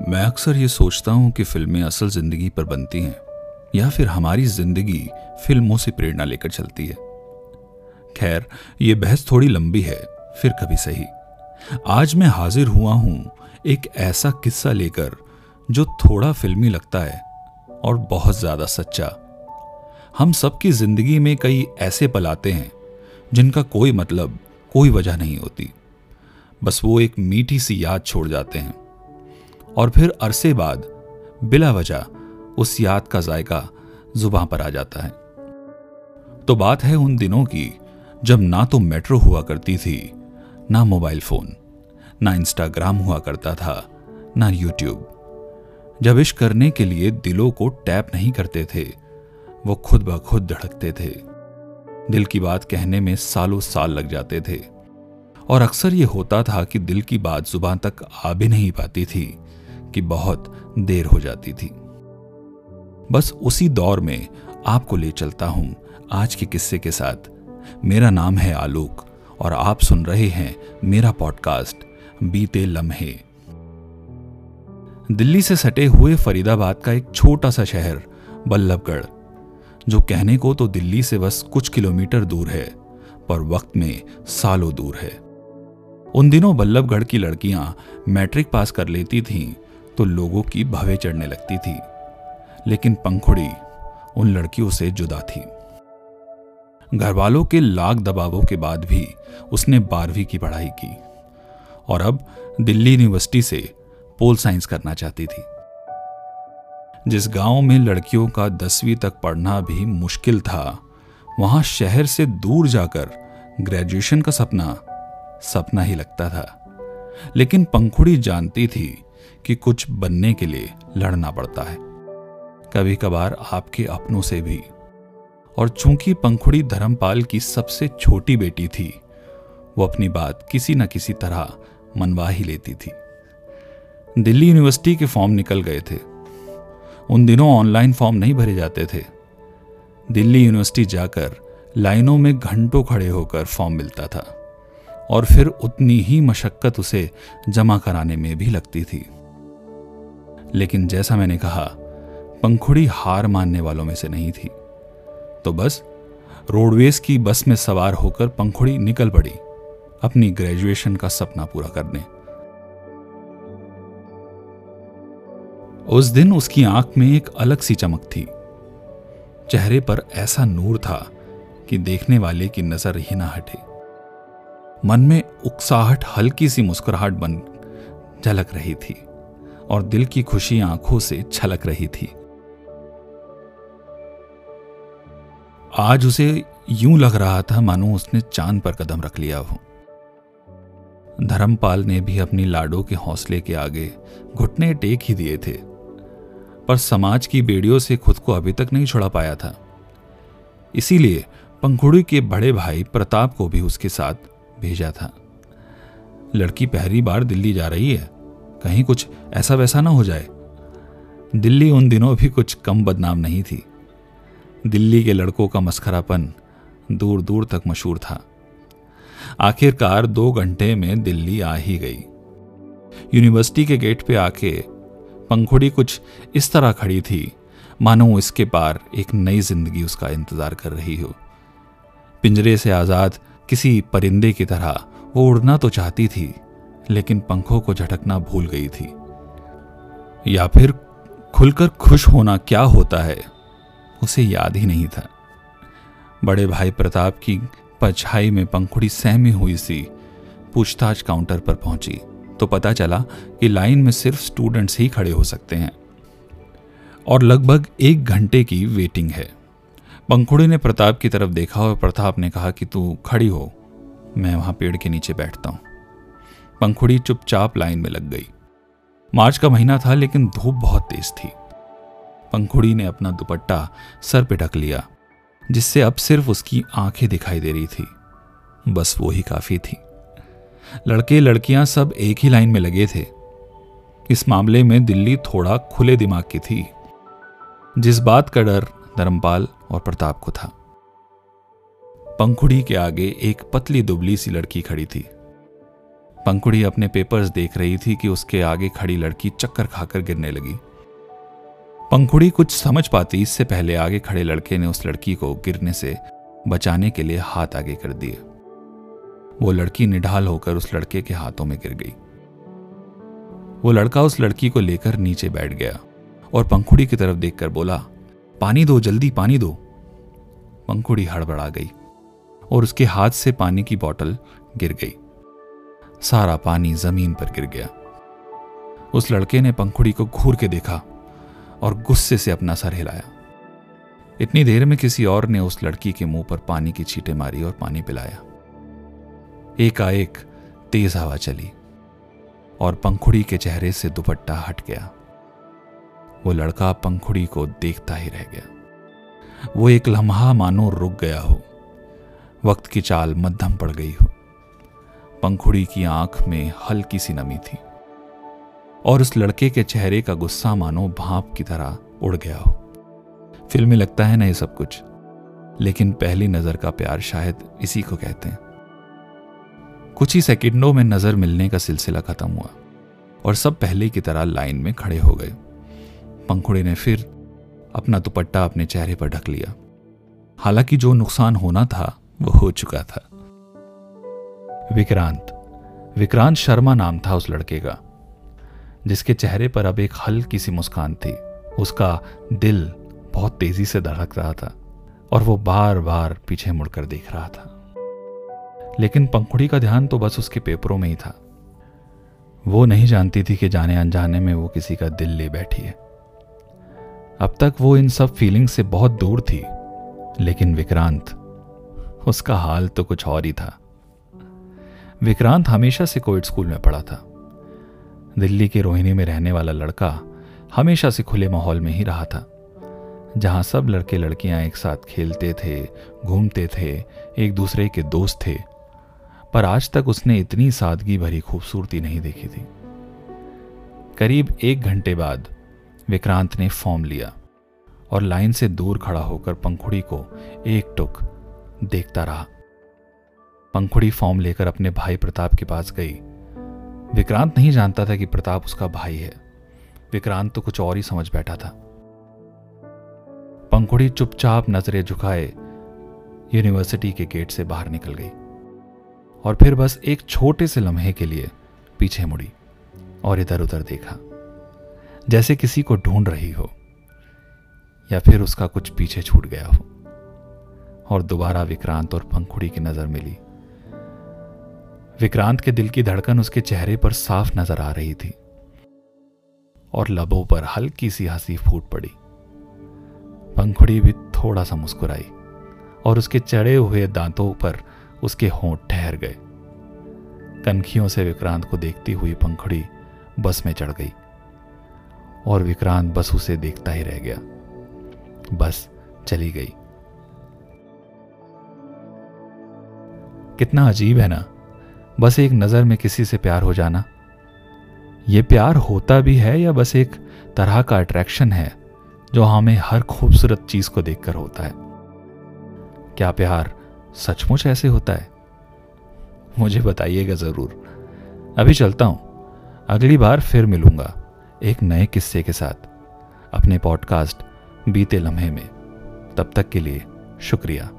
मैं अक्सर ये सोचता हूँ कि फ़िल्में असल ज़िंदगी पर बनती हैं, या फिर हमारी ज़िंदगी फ़िल्मों से प्रेरणा लेकर चलती है। खैर, ये बहस थोड़ी लंबी है, फिर कभी सही। आज मैं हाजिर हुआ हूँ एक ऐसा किस्सा लेकर जो थोड़ा फिल्मी लगता है और बहुत ज़्यादा सच्चा। हम सबकी ज़िंदगी में कई ऐसे पल आते हैं, जिनका कोई मतलब कोई वजह नहीं होती। बस वो एक मीठी सी याद छोड़ जाते हैं। और फिर अरसे बाद, बिला वजह उस याद का जायका ज़ुबान पर आ जाता है। तो बात है उन दिनों की जब ना तो मेट्रो हुआ करती थी, ना मोबाइल फ़ोन, ना इंस्टाग्राम हुआ करता था, ना यूट्यूब। जब इश्क करने के लिए दिलों को टैप नहीं करते थे, वो खुद ब खुद धड़कते थे। दिल की बात कहने में सालों साल लग जाते थे। और अक्सर ये होता था कि दिल की बात ज़ुबान तक आ भी नहीं पाती थी। कि बहुत देर हो जाती थी। बस उसी दौर में आपको ले चलता हूँ आज के किस्से के साथ। मेरा नाम है आलोक और आप सुन रहे हैं मेरा पॉडकास्ट, बीते लम्हे। दिल्ली से सटे हुए फरीदाबाद का एक छोटा सा शहर, बल्लभगढ़, जो कहने को तो दिल्ली से बस कुछ किलोमीटर दूर है, पर वक्त में सालों दूर है। उन दिनों बल्लभगढ़ की लड़कियाँ मैट्रिक पास कर लेती थीं तो लोगों की भवे चढ़ने लगती थी, लेकिन पंखुड़ी उन लड़कियों से जुदा थी। घर वालों के लाख दबावों के बाद भी उसने बारहवीं की पढ़ाई की, और अब दिल्ली यूनिवर्सिटी से पोल साइंस करना चाहती थी। जिस गाँव में लड़कियों का दसवीं तक पढ़ना भी मुश्किल था, वहाँ शहर से दूर जाकर ग्रेजुएशन का सपना सपना ही लगता था। लेकिन पंखुड़ी जानती थी कि कुछ बनने के लिए लड़ना पड़ता है। कभी कभार आपके अपनों से भी। और चूँकि पंखुड़ी धर्मपाल की सबसे छोटी बेटी थी, वो अपनी बात किसी न किसी तरह मनवा ही लेती थी। दिल्ली यूनिवर्सिटी के फॉर्म निकल गए थे। उन दिनों ऑनलाइन फॉर्म नहीं भरे जाते थे। दिल्ली यूनिवर्सिटी जाकर लाइनों में घंटों खड़े होकर फॉर्म मिलता था। और फिर उतनी ही मशक्कत उसे जमा कराने में भी लगती थी। लेकिन जैसा मैंने कहा, पंखुड़ी हार मानने वालों में से नहीं थी। तो बस, रोडवेज़ की बस में सवार होकर पंखुड़ी निकल पड़ी, अपनी ग्रेजुएशन का सपना पूरा करने। उस दिन उसकी आँख में एक अलग सी चमक थी। चेहरे पर ऐसा नूर था कि देखने वाले की नज़र ही ना हटे। मन में उकसाहट हल्की सी मुस्कुराहट बन, झलक रही थी। और दिल की खुशी आँखों से छलक रही थी। आज उसे यूँ लग रहा था मानो उसने चाँद पर कदम रख लिया हो। धर्मपाल ने भी अपनी लाडो के हौसले के आगे घुटने टेक ही दिए थे, पर समाज की बेड़ियों से खुद को अभी तक नहीं छुड़ा पाया था। इसीलिए पंखुड़ी के बड़े भाई प्रताप को भी उसके साथ भेजा था। लड़की पहली बार दिल्ली जा रही है कहीं कुछ ऐसा वैसा ना हो जाए। दिल्ली उन दिनों भी कुछ कम बदनाम नहीं थी। दिल्ली के लड़कों का मस्खरापन दूर दूर तक मशहूर था। आखिरकार दो घंटे में दिल्ली आ ही गई। यूनिवर्सिटी के गेट पे आके पंखुड़ी कुछ इस तरह खड़ी थी, मानो इसके पार एक नई ज़िंदगी उसका इंतज़ार कर रही हो। पिंजरे से आज़ाद किसी परिंदे की तरह, वो उड़ना तो चाहती थी। लेकिन पंखों को झटकना भूल गई थी। या फिर खुलकर खुश होना क्या होता है, उसे याद ही नहीं था। बड़े भाई प्रताप की परछाई में पंखुड़ी सहमी हुई सी पूछताछ काउंटर पर पहुँची तो पता चला कि लाइन में सिर्फ़ स्टूडेंट्स ही खड़े हो सकते हैं। और लगभग एक घंटे की वेटिंग है। पंखुड़ी ने प्रताप की तरफ़ देखा और प्रताप ने कहा कि तू खड़ी हो, मैं वहाँ पेड़ के नीचे बैठता हूँ। पंखुड़ी चुपचाप लाइन में लग गई। मार्च का महीना था, लेकिन धूप बहुत तेज थी। पंखुड़ी ने अपना दुपट्टा सर पे ढक लिया, जिससे अब सिर्फ़ उसकी आँखें दिखाई दे रही थी। बस वो ही काफ़ी थी। लड़के लड़कियाँ सब एक ही लाइन में लगे थे। इस मामले में दिल्ली थोड़ा खुले दिमाग की थी। जिस बात का डर धर्मपाल और प्रताप को था। पंखुड़ी के आगे एक पतली दुबली सी लड़की खड़ी थी। पंकुड़ी अपने पेपर्स देख रही थी कि उसके आगे खड़ी लड़की चक्कर खाकर गिरने लगी। पंखुड़ी कुछ समझ पाती इससे पहले आगे खड़े लड़के ने उस लड़की को गिरने से बचाने के लिए हाथ आगे कर दिए। वो लड़की निढाल होकर उस लड़के के हाथों में गिर गई। वो लड़का उस लड़की को लेकर नीचे बैठ गया और पंखुड़ी की तरफ़ देखकर बोला, पानी दो, जल्दी पानी दो। पंखुड़ी हड़बड़ा गई और उसके हाथ से पानी की बोतल गिर गई। सारा पानी ज़मीन पर गिर गया। उस लड़के ने पंखुड़ी को घूर के देखा और गुस्से से अपना सर हिलाया। इतनी देर में किसी और ने उस लड़की के मुँह पर पानी की छींटे मारी और पानी पिलाया। एकाएक तेज हवा चली और पंखुड़ी के चेहरे से दुपट्टा हट गया। वो लड़का पंखुड़ी को देखता ही रह गया। वो एक लम्हा मानो रुक गया हो। वक्त की चाल मध्यम पड़ गई हो। पंखुड़ी की आँख में हल्की सी नमी थी। और उस लड़के के चेहरे का गुस्सा मानो भाप की तरह उड़ गया हो। फ़िल्म में लगता है ना ये सब कुछ, लेकिन पहली नज़र का प्यार शायद इसी को कहते हैं। कुछ ही सेकंडों में नज़र मिलने का सिलसिला खत्म हुआ, और सब पहले की तरह लाइन में खड़े हो गए। पंखुड़ी ने फिर अपना दुपट्टा अपने चेहरे पर ढक लिया। हालाँकि जो नुकसान होना था, वो हो चुका था। विक्रांत। विक्रांत शर्मा नाम था उस लड़के का, जिसके चेहरे पर अब एक हल्की सी मुस्कान थी। उसका दिल बहुत तेज़ी से धड़क रहा था और वो बार बार पीछे मुड़कर देख रहा था। लेकिन पंखुड़ी का ध्यान तो बस उसके पेपरों में ही था। वो नहीं जानती थी कि जाने अनजाने में वो किसी का दिल ले बैठी है। अब तक वो इन सब फीलिंग्स से बहुत दूर थी, लेकिन विक्रांत, उसका हाल तो कुछ और ही था। विक्रांत हमेशा से कोविड स्कूल में पढ़ा था। दिल्ली के रोहिणी में रहने वाला लड़का हमेशा से खुले माहौल में ही रहा था। जहाँ सब लड़के लड़कियाँ एक साथ खेलते थे, घूमते थे, एक दूसरे के दोस्त थे, पर आज तक उसने इतनी सादगी भरी खूबसूरती नहीं देखी थी। करीब एक घंटे बाद विक्रांत ने फॉर्म लिया और लाइन से दूर खड़ा होकर पंखुड़ी को एक टुक देखता रहा। पंखुड़ी फॉर्म लेकर अपने भाई प्रताप के पास गई। विक्रांत नहीं जानता था कि प्रताप उसका भाई है। विक्रांत तो कुछ और ही समझ बैठा था। पंखुड़ी चुपचाप नज़रें झुकाए यूनिवर्सिटी के गेट से बाहर निकल गई। और फिर बस एक छोटे से लम्हे के लिए पीछे मुड़ी और इधर उधर देखा। जैसे किसी को ढूंढ रही हो, या फिर उसका कुछ पीछे छूट गया हो। और दोबारा विक्रांत और पंखुड़ी की नज़र मिली। विक्रांत के दिल की धड़कन उसके चेहरे पर साफ़ नज़र आ रही थी और लबों पर हल्की सी हँसी फूट पड़ी। पंखुड़ी भी थोड़ा सा मुस्कुराई और उसके चढ़े हुए दांतों पर उसके होंठ ठहर गए। कनखियों से विक्रांत को देखती हुई पंखुड़ी बस में चढ़ गई और विक्रांत बस उसे देखता ही रह गया। बस चली गई। कितना अजीब है ना बस एक नज़र में किसी से प्यार हो जाना। यह प्यार होता भी है या बस एक तरह का अट्रैक्शन है, जो हमें हर खूबसूरत चीज़ को देखकर होता है? क्या प्यार सचमुच ऐसे होता है? मुझे बताइएगा ज़रूर। अभी चलता हूँ। अगली बार फिर मिलूँगा एक नए किस्से के साथ अपने पॉडकास्ट बीते लम्हे में। तब तक के लिए शुक्रिया।